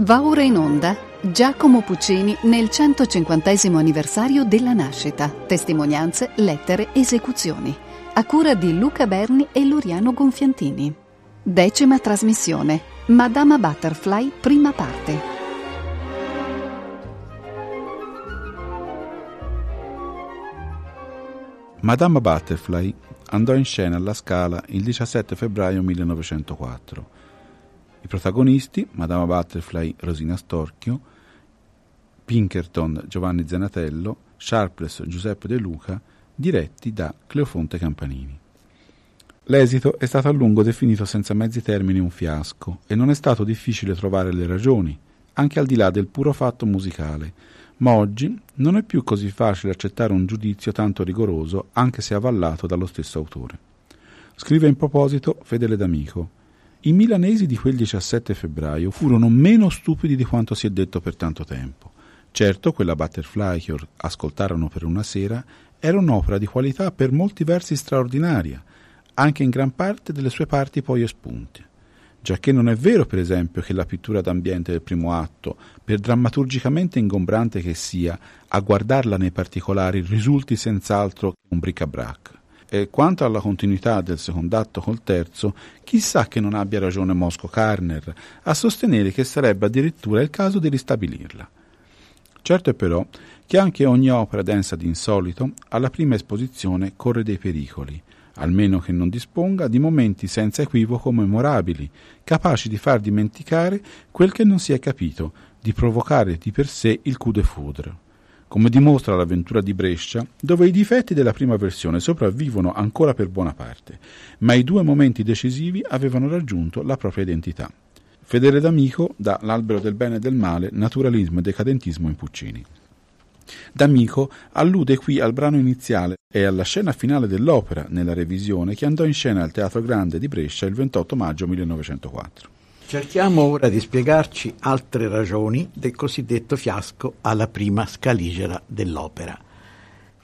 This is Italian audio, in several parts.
Va ora in onda Giacomo Puccini nel 150 anniversario della nascita. Testimonianze, lettere, esecuzioni. A cura di Luca Berni e Loriano Gonfiantini. Decima trasmissione. Madama Butterfly, prima parte. Madama Butterfly andò in scena alla Scala il 17 febbraio 1904 i protagonisti, Madama Butterfly Rosina Storchio, Pinkerton Giovanni Zanatello, Sharpless Giuseppe De Luca, diretti da Cleofonte Campanini. L'esito è stato a lungo definito senza mezzi termini un fiasco e non è stato difficile trovare le ragioni, anche al di là del puro fatto musicale, ma oggi non è più così facile accettare un giudizio tanto rigoroso anche se avallato dallo stesso autore. Scrive in proposito Fedele D'Amico, i milanesi di quel 17 febbraio furono meno stupidi di quanto si è detto per tanto tempo. Certo, quella Butterfly che ascoltarono per una sera era un'opera di qualità per molti versi straordinaria, anche in gran parte delle sue parti poi espunte. Giacché non è vero, per esempio, che la pittura d'ambiente del primo atto, per drammaturgicamente ingombrante che sia, a guardarla nei particolari risulti senz'altro un bric-a-brac. E quanto alla continuità del secondo atto col terzo, chissà che non abbia ragione Mosco Carner a sostenere che sarebbe addirittura il caso di ristabilirla. Certo è però che anche ogni opera densa di insolito alla prima esposizione corre dei pericoli, almeno che non disponga di momenti senza equivoco memorabili, capaci di far dimenticare quel che non si è capito, di provocare di per sé il coup de foudre come dimostra l'avventura di Brescia, dove i difetti della prima versione sopravvivono ancora per buona parte, ma i due momenti decisivi avevano raggiunto la propria identità. Fedele D'Amico da L'albero del bene e del male, naturalismo e decadentismo in Puccini. D'Amico allude qui al brano iniziale e alla scena finale dell'opera nella revisione che andò in scena al Teatro Grande di Brescia il 28 maggio 1904. Cerchiamo ora di spiegarci altre ragioni del cosiddetto fiasco alla prima scaligera dell'opera.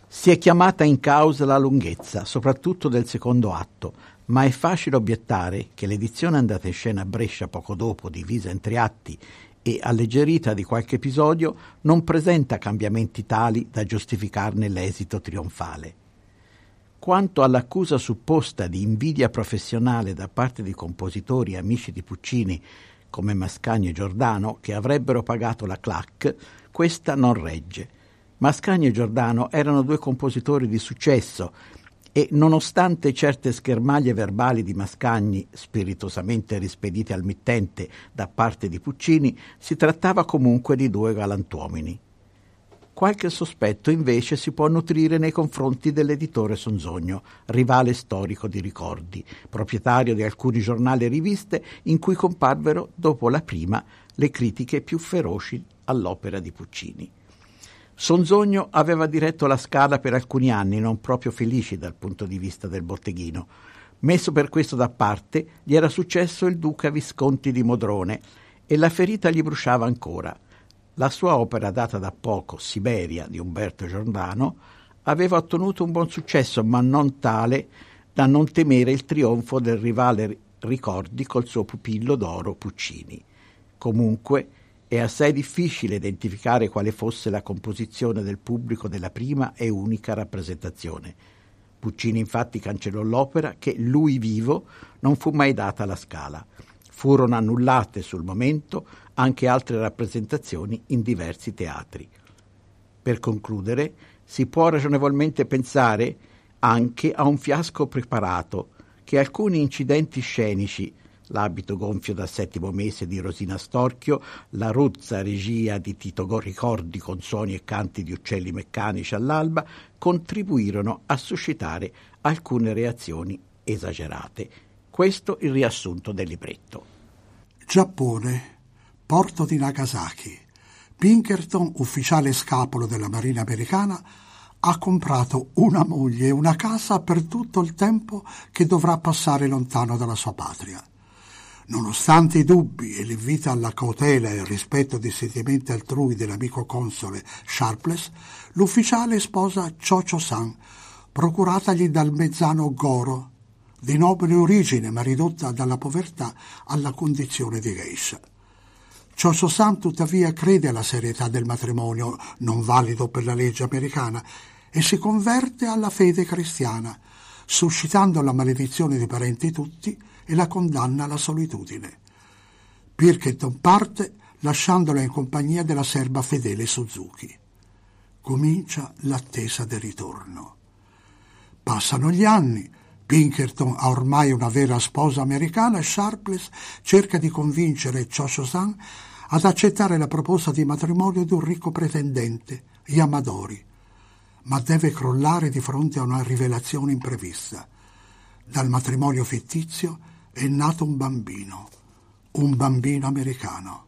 Si è chiamata in causa la lunghezza, soprattutto del secondo atto, ma è facile obiettare che l'edizione andata in scena a Brescia poco dopo, divisa in tre atti e alleggerita di qualche episodio, non presenta cambiamenti tali da giustificarne l'esito trionfale. Quanto all'accusa supposta di invidia professionale da parte di compositori e amici di Puccini come Mascagni e Giordano che avrebbero pagato la clac, questa non regge. Mascagni e Giordano erano due compositori di successo e nonostante certe schermaglie verbali di Mascagni, spiritosamente rispedite al mittente da parte di Puccini, si trattava comunque di due galantuomini. Qualche sospetto invece si può nutrire nei confronti dell'editore Sonzogno, rivale storico di ricordi, proprietario di alcuni giornali e riviste in cui comparvero, dopo la prima, le critiche più feroci all'opera di Puccini. Sonzogno aveva diretto la Scala per alcuni anni, non proprio felici dal punto di vista del botteghino. Messo per questo da parte, gli era successo il duca Visconti di Modrone e la ferita gli bruciava ancora. La sua opera data da poco, Siberia, di Umberto Giordano, aveva ottenuto un buon successo, ma non tale da non temere il trionfo del rivale Ricordi col suo pupillo d'oro Puccini. Comunque, è assai difficile identificare quale fosse la composizione del pubblico della prima e unica rappresentazione. Puccini infatti cancellò l'opera che, lui vivo, non fu mai data alla scala. Furono annullate sul momento anche altre rappresentazioni in diversi teatri. Per concludere, si può ragionevolmente pensare anche a un fiasco preparato che alcuni incidenti scenici, l'abito gonfio dal settimo mese di Rosina Storchio, la rozza regia di Tito Ricordi con suoni e canti di uccelli meccanici all'alba, contribuirono a suscitare alcune reazioni esagerate. Questo il riassunto del libretto. Giappone, porto di Nagasaki. Pinkerton, ufficiale scapolo della Marina americana, ha comprato una moglie e una casa per tutto il tempo che dovrà passare lontano dalla sua patria. Nonostante i dubbi e l'invito alla cautela e al rispetto dei sentimenti altrui dell'amico console Sharpless, l'ufficiale sposa Chocho-san, procuratagli dal mezzano Goro, di nobile origine ma ridotta dalla povertà alla condizione di geisha. Choso-san tuttavia crede alla serietà del matrimonio, non valido per la legge americana, e si converte alla fede cristiana, suscitando la maledizione dei parenti tutti e la condanna alla solitudine. Pirkington parte lasciandola in compagnia della serba fedele Suzuki. Comincia l'attesa del ritorno. Passano gli anni, Pinkerton ha ormai una vera sposa americana e Sharpless cerca di convincere Chosho-san ad accettare la proposta di matrimonio di un ricco pretendente, Yamadori, ma deve crollare di fronte a una rivelazione imprevista. Dal matrimonio fittizio è nato un bambino, un bambino americano.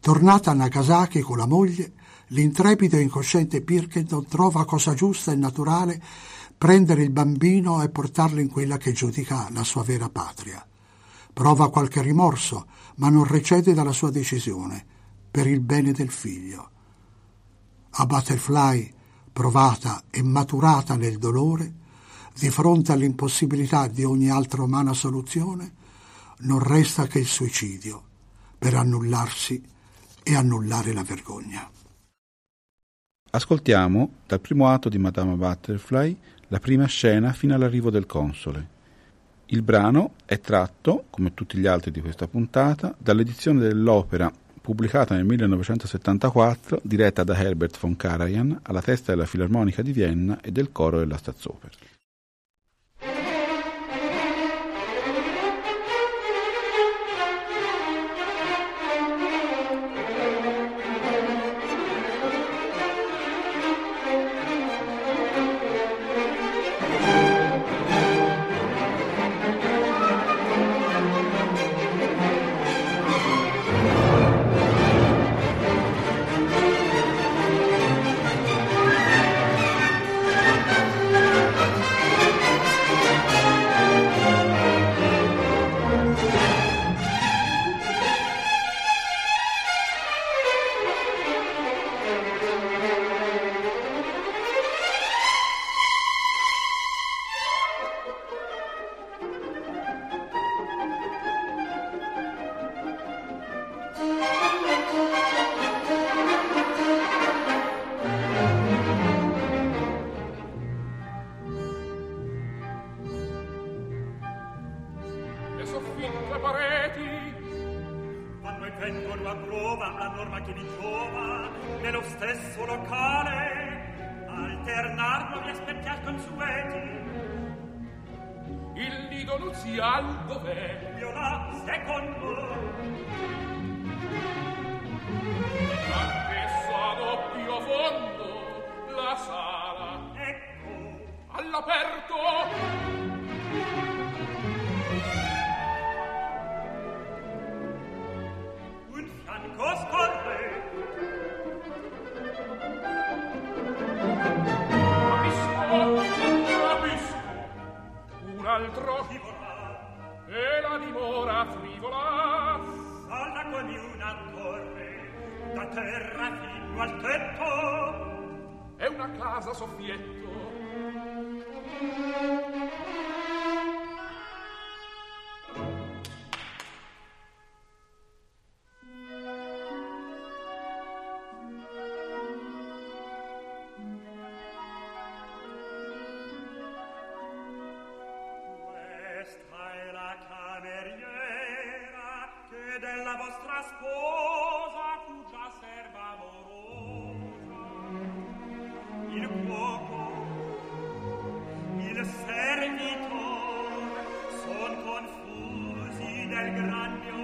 Tornata a Nagasaki con la moglie, l'intrepido e incosciente Pirkington trova cosa giusta e naturale prendere il bambino e portarlo in quella che giudica la sua vera patria. Prova qualche rimorso, ma non recede dalla sua decisione, per il bene del figlio. A Butterfly, provata e maturata nel dolore, di fronte all'impossibilità di ogni altra umana soluzione, non resta che il suicidio per annullarsi e annullare la vergogna. Ascoltiamo dal primo atto di Madame Butterfly la prima scena fino all'arrivo del console. Il brano è tratto, come tutti gli altri di questa puntata, dall'edizione dell'opera pubblicata nel 1974, diretta da Herbert von Karajan alla testa della Filarmonica di Vienna e del coro della Staatsoper. del gran mio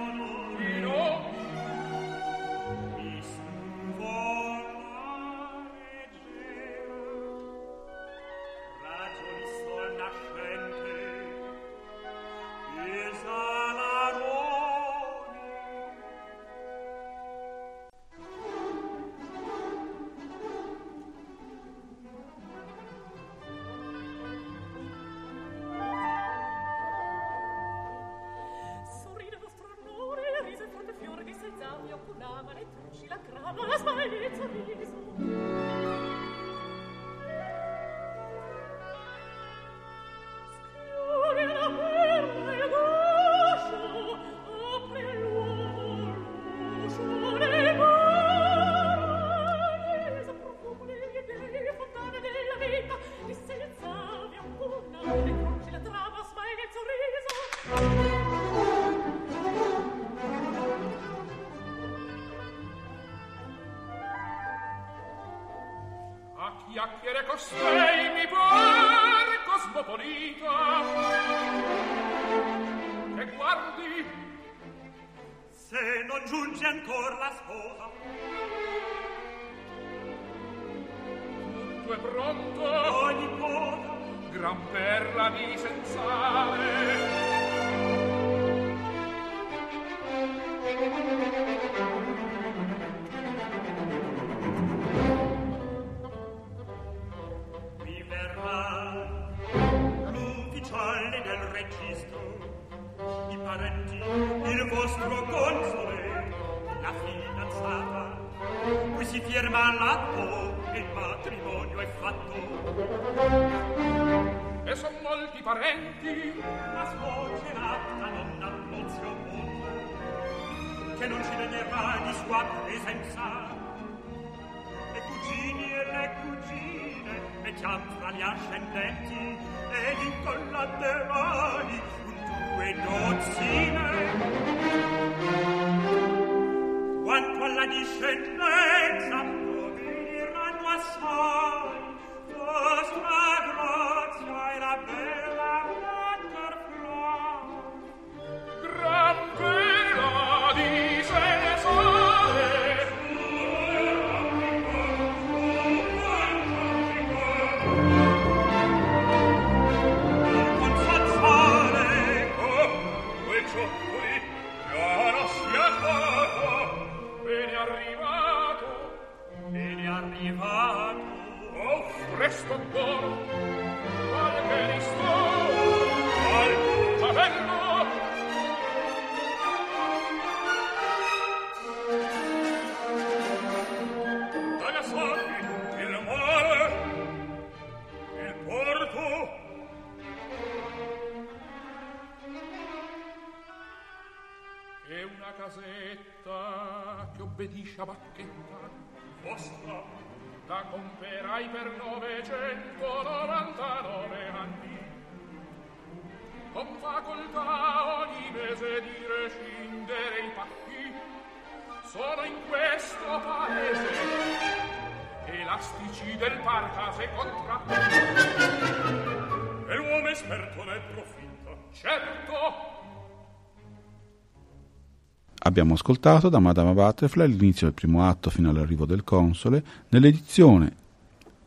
chiacchiere costei mi pare cosmopolita. Che guardi se non giunge ancora la sposa tutto è pronto. Ogni cosa. Gran perla di sensare mettiam fra gli ascendenti ed incollaterai due dozzine. Quanto alla discendenza Abbiamo ascoltato da Madama Butterfly l'inizio del primo atto fino all'arrivo del console, nell'edizione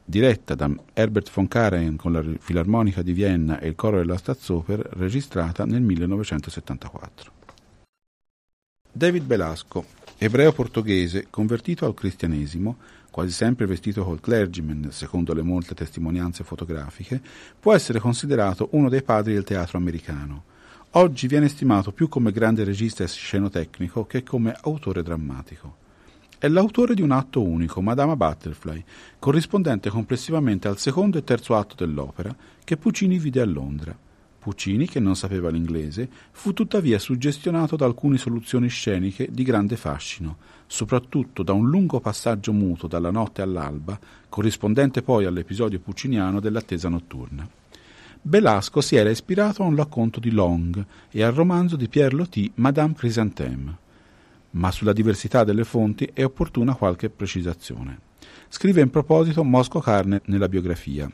diretta da Herbert von Karajan con la Filarmonica di Vienna e il coro della Staatsoper, registrata nel 1974. David Belasco, ebreo portoghese convertito al cristianesimo, quasi sempre vestito col clergyman, secondo le molte testimonianze fotografiche, può essere considerato uno dei padri del teatro americano. Oggi viene stimato più come grande regista e scenotecnico che come autore drammatico. È l'autore di un atto unico, Madama Butterfly, corrispondente complessivamente al secondo e terzo atto dell'opera, che Puccini vide a Londra. Puccini, che non sapeva l'inglese, fu tuttavia suggestionato da alcune soluzioni sceniche di grande fascino, soprattutto da un lungo passaggio muto dalla notte all'alba, corrispondente poi all'episodio pucciniano dell'attesa notturna. Belasco si era ispirato a un racconto di Long e al romanzo di Pierre Loti Madame Chrysanthème. Ma sulla diversità delle fonti è opportuna qualche precisazione. Scrive in proposito Mosco Carne nella biografia.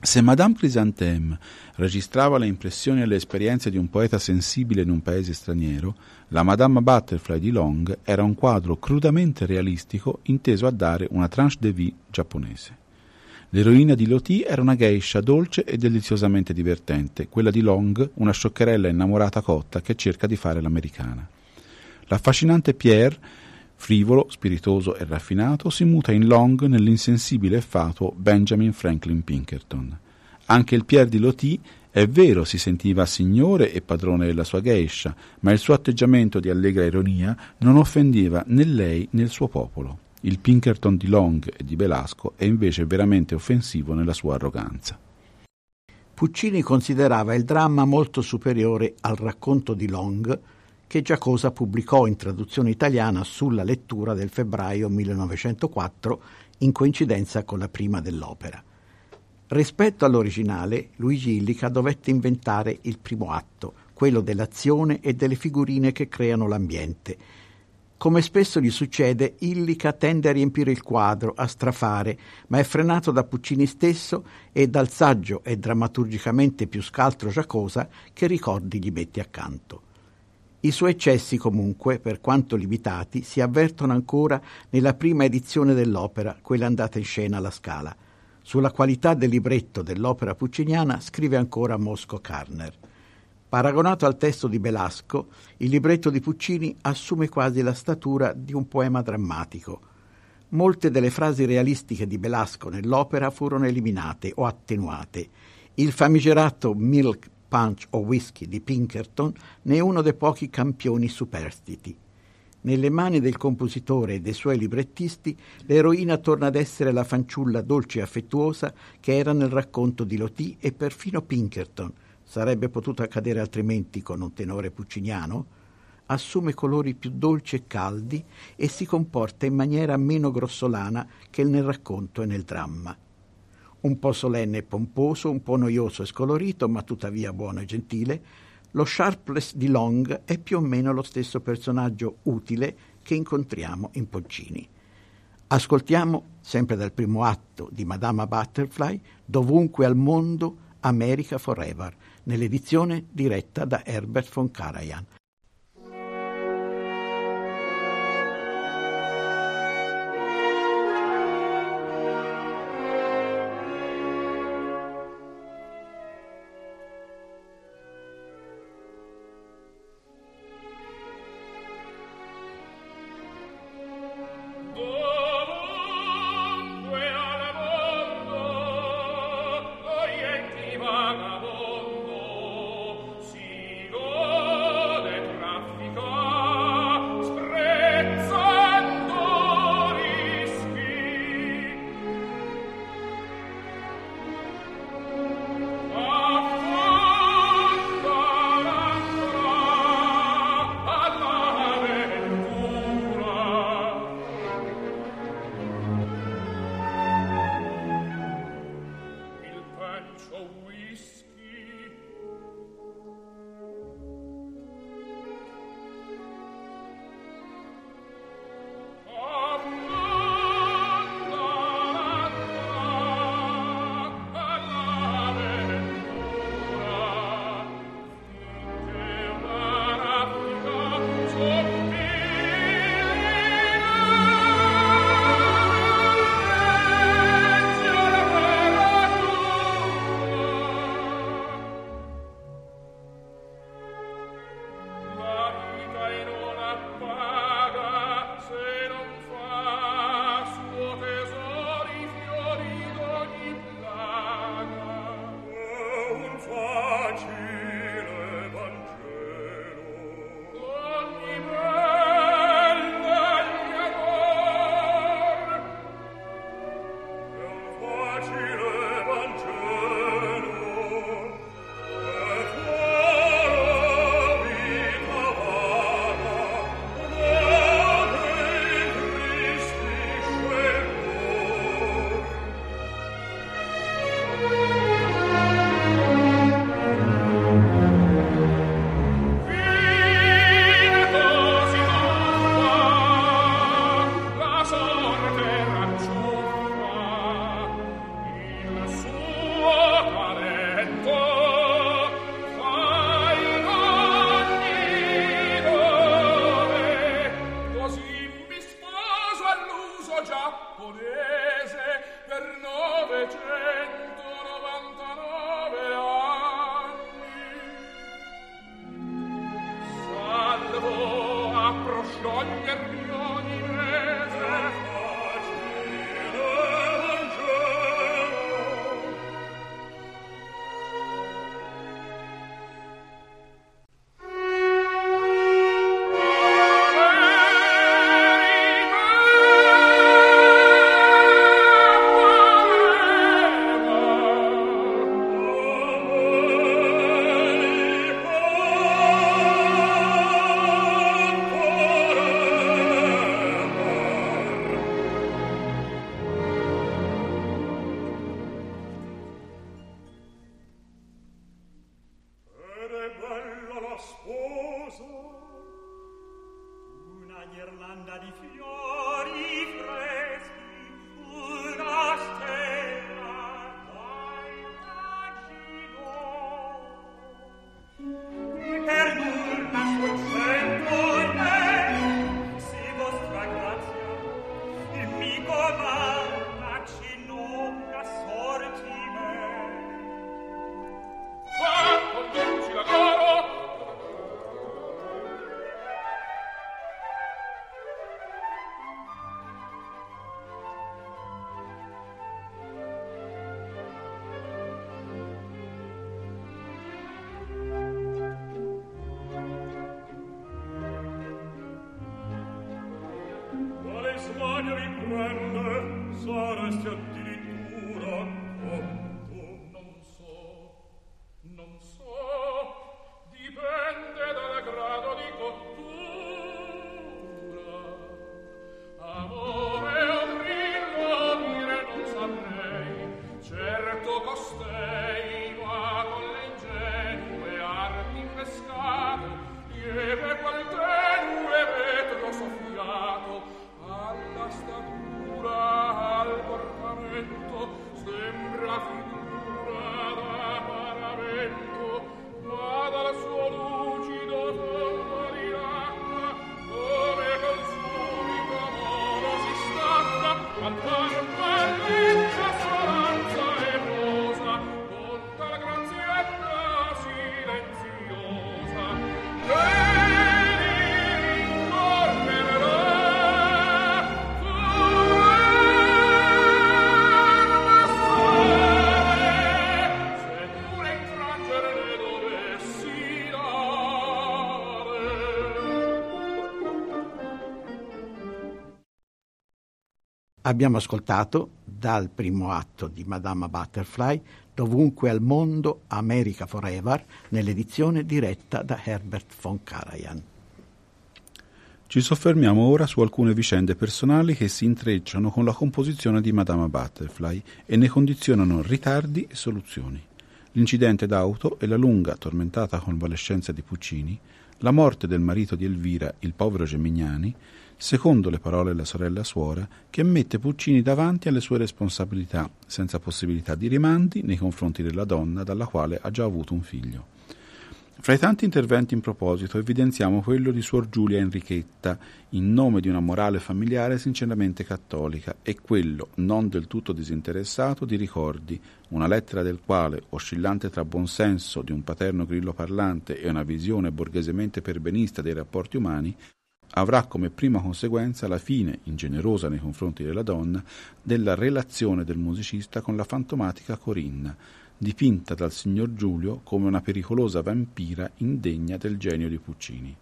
Se Madame Chrysanthème registrava le impressioni e le esperienze di un poeta sensibile in un paese straniero, la Madame Butterfly di Long era un quadro crudamente realistico inteso a dare una tranche de vie giapponese. L'eroina di Loti era una geisha dolce e deliziosamente divertente, quella di Long una scioccherella innamorata cotta che cerca di fare l'americana. L'affascinante Pierre, frivolo, spiritoso e raffinato, si muta in Long nell'insensibile e fatuo Benjamin Franklin Pinkerton. Anche il Pierre di Loti, è vero, si sentiva signore e padrone della sua geisha, ma il suo atteggiamento di allegra ironia non offendeva né lei né il suo popolo. Il Pinkerton di Long e di Belasco è invece veramente offensivo nella sua arroganza. Puccini considerava il dramma molto superiore al racconto di Long che Giacosa pubblicò in traduzione italiana sulla lettura del febbraio 1904 in coincidenza con la prima dell'opera. Rispetto all'originale, Luigi Illica dovette inventare il primo atto, quello dell'azione e delle figurine che creano l'ambiente. Come spesso gli succede, Illica tende a riempire il quadro, a strafare, ma è frenato da Puccini stesso e dal saggio e drammaturgicamente più scaltro Giacosa che ricordi gli metti accanto. I suoi eccessi, comunque, per quanto limitati, si avvertono ancora nella prima edizione dell'opera, quella andata in scena alla Scala. Sulla qualità del libretto dell'opera pucciniana scrive ancora Mosco Carner. Paragonato al testo di Belasco, il libretto di Puccini assume quasi la statura di un poema drammatico. Molte delle frasi realistiche di Belasco nell'opera furono eliminate o attenuate. Il famigerato Milk punch o whisky di Pinkerton ne è uno dei pochi campioni superstiti. Nelle mani del compositore e dei suoi librettisti, l'eroina torna ad essere la fanciulla dolce e affettuosa che era nel racconto di Loti e perfino Pinkerton, sarebbe potuto accadere altrimenti con un tenore pucciniano, assume colori più dolci e caldi e si comporta in maniera meno grossolana che nel racconto e nel dramma un po' solenne e pomposo, un po' noioso e scolorito, ma tuttavia buono e gentile, lo Sharpless di Long è più o meno lo stesso personaggio utile che incontriamo in Poncini. Ascoltiamo, sempre dal primo atto di Madama Butterfly, Dovunque al mondo, America Forever, nell'edizione diretta da Herbert von Karajan. I'll be facile Abbiamo ascoltato dal primo atto di Madama Butterfly Dovunque al mondo, America Forever, nell'edizione diretta da Herbert von Karajan. Ci soffermiamo ora su alcune vicende personali che si intrecciano con la composizione di Madama Butterfly e ne condizionano ritardi e soluzioni. L'incidente d'auto e la lunga, tormentata convalescenza di Puccini, la morte del marito di Elvira, il povero Gemignani, secondo le parole della sorella suora, che mette Puccini davanti alle sue responsabilità, senza possibilità di rimandi nei confronti della donna dalla quale ha già avuto un figlio. Fra i tanti interventi in proposito evidenziamo quello di Suor Giulia Enrichetta, in nome di una morale familiare sinceramente cattolica, e quello, non del tutto disinteressato, di Ricordi, una lettera del quale, oscillante tra buonsenso di un paterno grillo parlante e una visione borghesemente perbenista dei rapporti umani, avrà come prima conseguenza la fine, ingenerosa nei confronti della donna, della relazione del musicista con la fantomatica Corinna, dipinta dal signor Giulio come una pericolosa vampira indegna del genio di Puccini.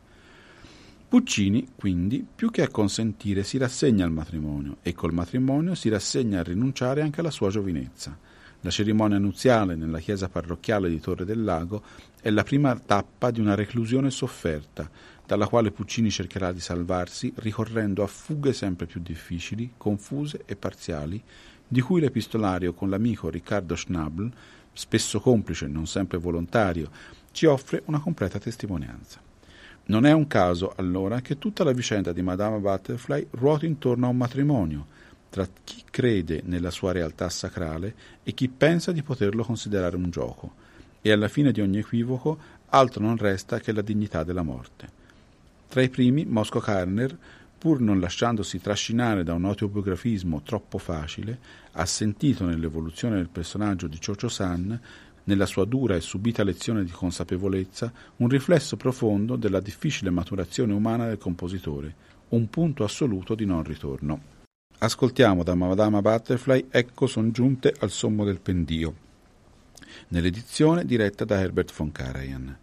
Puccini, quindi, più che a consentire, si rassegna al matrimonio e col matrimonio si rassegna a rinunciare anche alla sua giovinezza. La cerimonia nuziale nella chiesa parrocchiale di Torre del Lago è la prima tappa di una reclusione sofferta, dalla quale Puccini cercherà di salvarsi ricorrendo a fughe sempre più difficili, confuse e parziali, di cui l'epistolario con l'amico Riccardo Schnabel, spesso complice non sempre volontario, ci offre una completa testimonianza. Non è un caso, allora, che tutta la vicenda di Madame Butterfly ruoti intorno a un matrimonio, tra chi crede nella sua realtà sacrale e chi pensa di poterlo considerare un gioco, e alla fine di ogni equivoco altro non resta che la dignità della morte. Tra i primi, Mosco Karner, pur non lasciandosi trascinare da un autobiografismo troppo facile, ha sentito nell'evoluzione del personaggio di Chocho San, nella sua dura e subita lezione di consapevolezza, un riflesso profondo della difficile maturazione umana del compositore, un punto assoluto di non ritorno. Ascoltiamo da Madama Butterfly Ecco son giunte al sommo del pendio, nell'edizione diretta da Herbert von Karajan.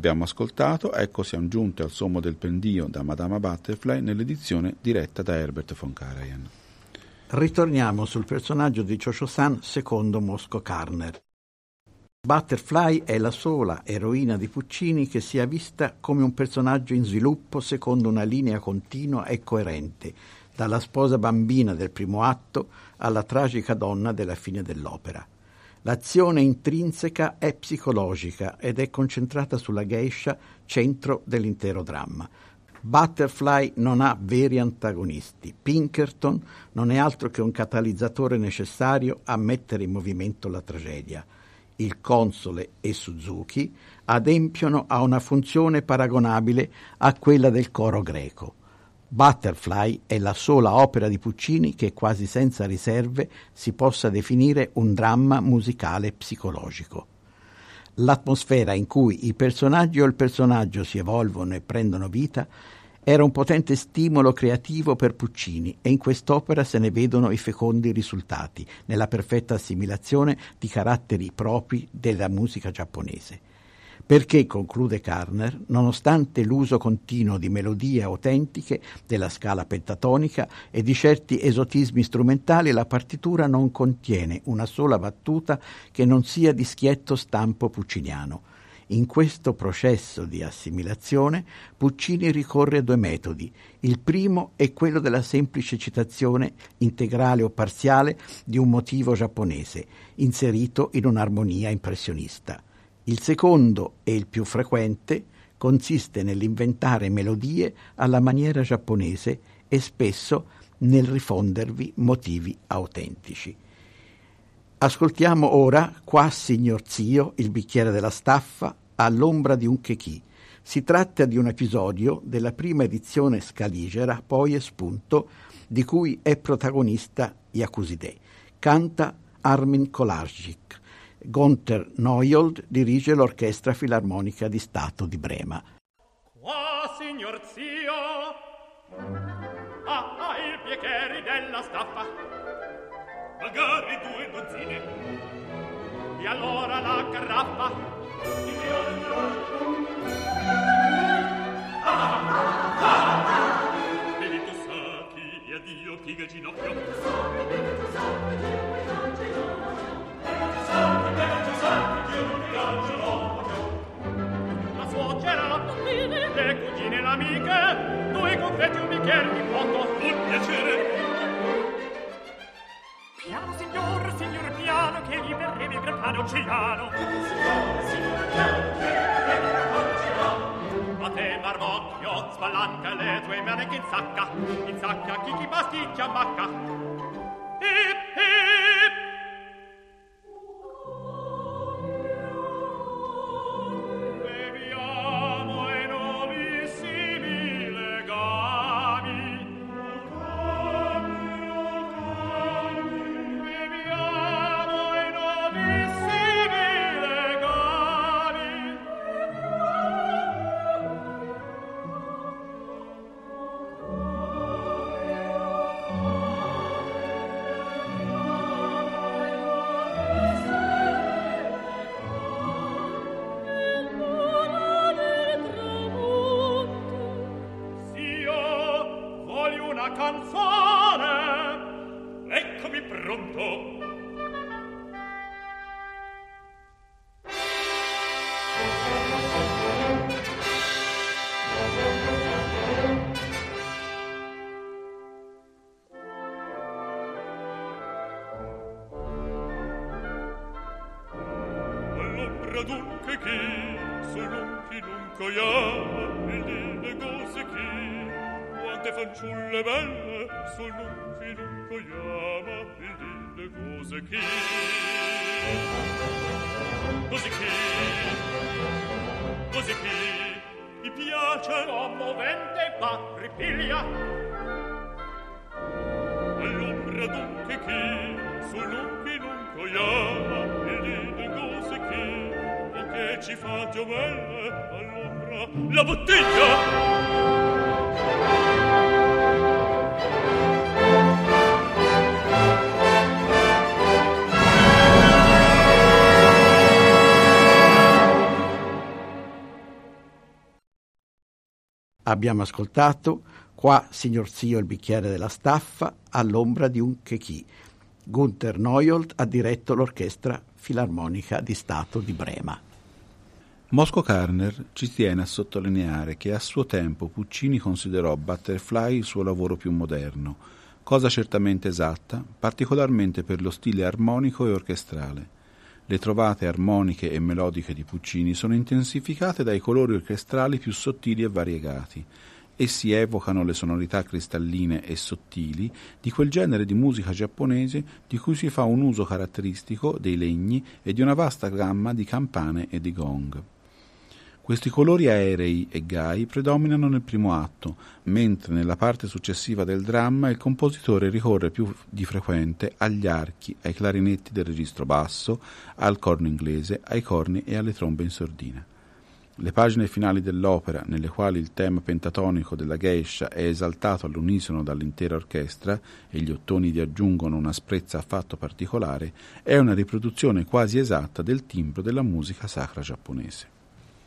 Abbiamo ascoltato Ecco siamo giunti al sommo del pendio da Madama Butterfly nell'edizione diretta da Herbert von Karajan. Ritorniamo sul personaggio di Chocho-san secondo Mosco Karner. Butterfly è la sola eroina di Puccini che sia vista come un personaggio in sviluppo secondo una linea continua e coerente, dalla sposa bambina del primo atto alla tragica donna della fine dell'opera. L'azione intrinseca è psicologica ed è concentrata sulla geisha, centro dell'intero dramma. Butterfly non ha veri antagonisti. Pinkerton non è altro che un catalizzatore necessario a mettere in movimento la tragedia. Il console e Suzuki adempiono a una funzione paragonabile a quella del coro greco. Butterfly è la sola opera di Puccini che quasi senza riserve si possa definire un dramma musicale psicologico. L'atmosfera in cui i personaggi o il personaggio si evolvono e prendono vita era un potente stimolo creativo per Puccini e in quest'opera se ne vedono i fecondi risultati nella perfetta assimilazione di caratteri propri della musica giapponese. Perché, conclude Karner, nonostante l'uso continuo di melodie autentiche della scala pentatonica e di certi esotismi strumentali, la partitura non contiene una sola battuta che non sia di schietto stampo pucciniano. In questo processo di assimilazione Puccini ricorre a due metodi. Il primo è quello della semplice citazione integrale o parziale di un motivo giapponese, inserito in un'armonia impressionista. Il secondo, e il più frequente, consiste nell'inventare melodie alla maniera giapponese e spesso nel rifondervi motivi autentici. Ascoltiamo ora Qua signor zio, il bicchiere della staffa, all'ombra di un chechì. Si tratta di un episodio della prima edizione scaligera, poi espunto, di cui è protagonista Yakuzide. Canta Armin Kolarczyk. Gunther Neuhold dirige l'Orchestra Filarmonica di Stato di Brema. Qua, signor zio, ah, ah, il bicchiere della staffa, magari due dozzine, e allora la caraffa. Bevi tu sacchi e addio piega il ginocchio. La confetti e un piacere. Piano, signor, signor piano, che gli verrebbe il gran pane oceano. A te, marmocchio, spalanca le tue mani che in sacca, in sacca chi chi pasticcia macca. Hip, Abbiamo ascoltato Qua, signor zio, il bicchiere della staffa all'ombra di un chechì. Gunther Neuhold ha diretto l'Orchestra Filarmonica di Stato di Brema. Mosco Karner ci tiene a sottolineare che a suo tempo Puccini considerò Butterfly il suo lavoro più moderno, cosa certamente esatta, particolarmente per lo stile armonico e orchestrale. Le trovate armoniche e melodiche di Puccini sono intensificate dai colori orchestrali più sottili e variegati. Essi evocano le sonorità cristalline e sottili di quel genere di musica giapponese di cui si fa un uso caratteristico dei legni e di una vasta gamma di campane e di gong. Questi colori aerei e gai predominano nel primo atto, mentre nella parte successiva del dramma il compositore ricorre più di frequente agli archi, ai clarinetti del registro basso, al corno inglese, ai corni e alle trombe in sordina. Le pagine finali dell'opera, nelle quali il tema pentatonico della geisha è esaltato all'unisono dall'intera orchestra e gli ottoni vi aggiungono un'asprezza affatto particolare, è una riproduzione quasi esatta del timbro della musica sacra giapponese.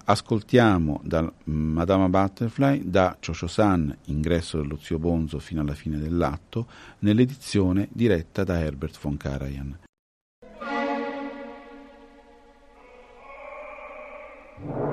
Ascoltiamo da Madama Butterfly, da Chocho-san, ingresso dello zio Bonzo fino alla fine dell'atto, nell'edizione diretta da Herbert von Karajan. you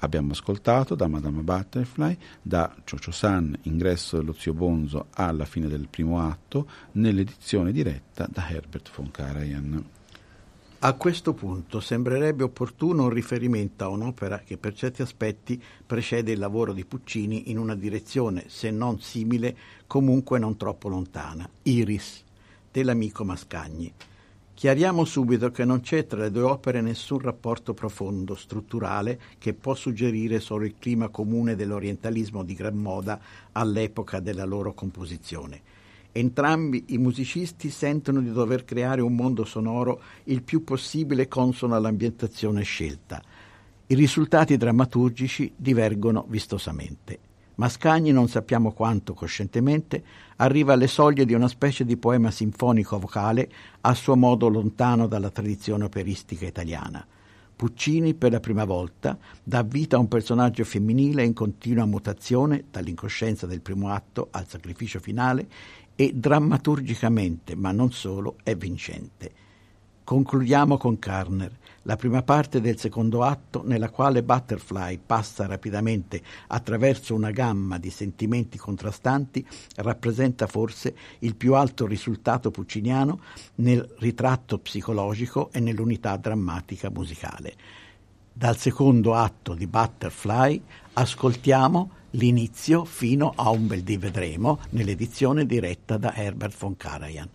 Abbiamo ascoltato da Madame Butterfly, da Chocho San, ingresso dello zio Bonzo alla fine del primo atto, nell'edizione diretta da Herbert von Karajan. A questo punto sembrerebbe opportuno un riferimento a un'opera che per certi aspetti precede il lavoro di Puccini in una direzione, se non simile, comunque non troppo lontana, Iris, dell'amico Mascagni. Chiariamo subito che non c'è tra le due opere nessun rapporto profondo, strutturale, che può suggerire solo il clima comune dell'orientalismo di gran moda all'epoca della loro composizione. Entrambi i musicisti sentono di dover creare un mondo sonoro il più possibile consono all'ambientazione scelta. I risultati drammaturgici divergono vistosamente. Mascagni, non sappiamo quanto coscientemente, arriva alle soglie di una specie di poema sinfonico vocale a suo modo lontano dalla tradizione operistica italiana. Puccini, per la prima volta, dà vita a un personaggio femminile in continua mutazione dall'incoscienza del primo atto al sacrificio finale e drammaturgicamente, ma non solo, è vincente. Concludiamo con Carner, la prima parte del secondo atto nella quale Butterfly passa rapidamente attraverso una gamma di sentimenti contrastanti rappresenta forse il più alto risultato pucciniano nel ritratto psicologico e nell'unità drammatica musicale. Dal secondo atto di Butterfly ascoltiamo l'inizio fino a un bel di vedremo nell'edizione diretta da Herbert von Karajan.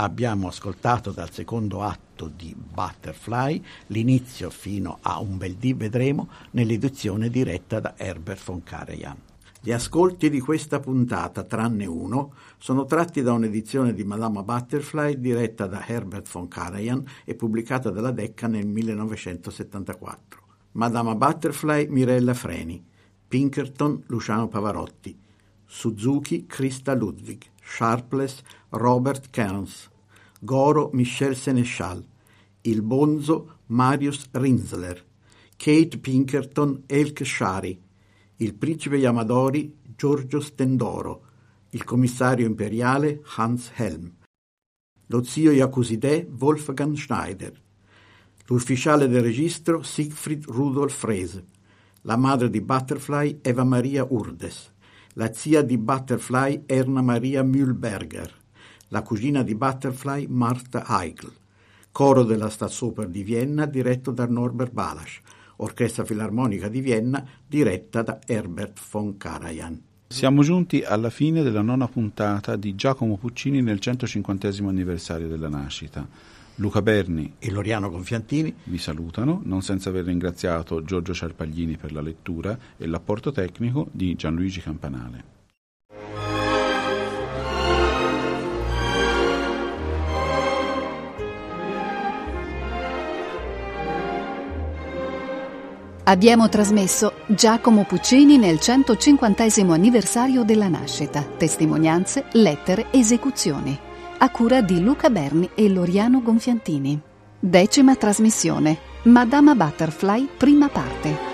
Abbiamo ascoltato dal secondo atto di Butterfly l'inizio fino a Un bel dì vedremo nell'edizione diretta da Herbert von Karajan. Gli ascolti di questa puntata, tranne uno, sono tratti da un'edizione di Madama Butterfly diretta da Herbert von Karajan e pubblicata dalla Decca nel 1974. Madama Butterfly Mirella Freni, Pinkerton Luciano Pavarotti, Suzuki Christa Ludwig, Sharpless Robert Kearns, Goro Michel Seneschal, Il Bonzo Marius Rinzler, Kate Pinkerton Elke Shari, il principe Yamadori Giorgio Stendoro, il commissario imperiale Hans Helm, lo zio Yakuzide Wolfgang Schneider, l'ufficiale del registro Siegfried Rudolf Frese, la madre di Butterfly Eva Maria Urdes, la zia di Butterfly Erna Maria Mühlberger, la cugina di Butterfly Martha Heigl, coro della Staatsoper di Vienna diretto da Norbert Balasch, orchestra filarmonica di Vienna diretta da Herbert von Karajan. Siamo giunti alla fine della nona puntata di Giacomo Puccini nel 150 anniversario della nascita. Luca Berni e Loriano Gonfiantini vi salutano, non senza aver ringraziato Giorgio Ciarpaglini per la lettura e l'apporto tecnico di Gianluigi Campanale. Abbiamo trasmesso Giacomo Puccini nel 150 anniversario della nascita, testimonianze, lettere, esecuzioni a cura di Luca Berni e Loriano Gonfiantini. Decima trasmissione. Madama Butterfly, prima parte.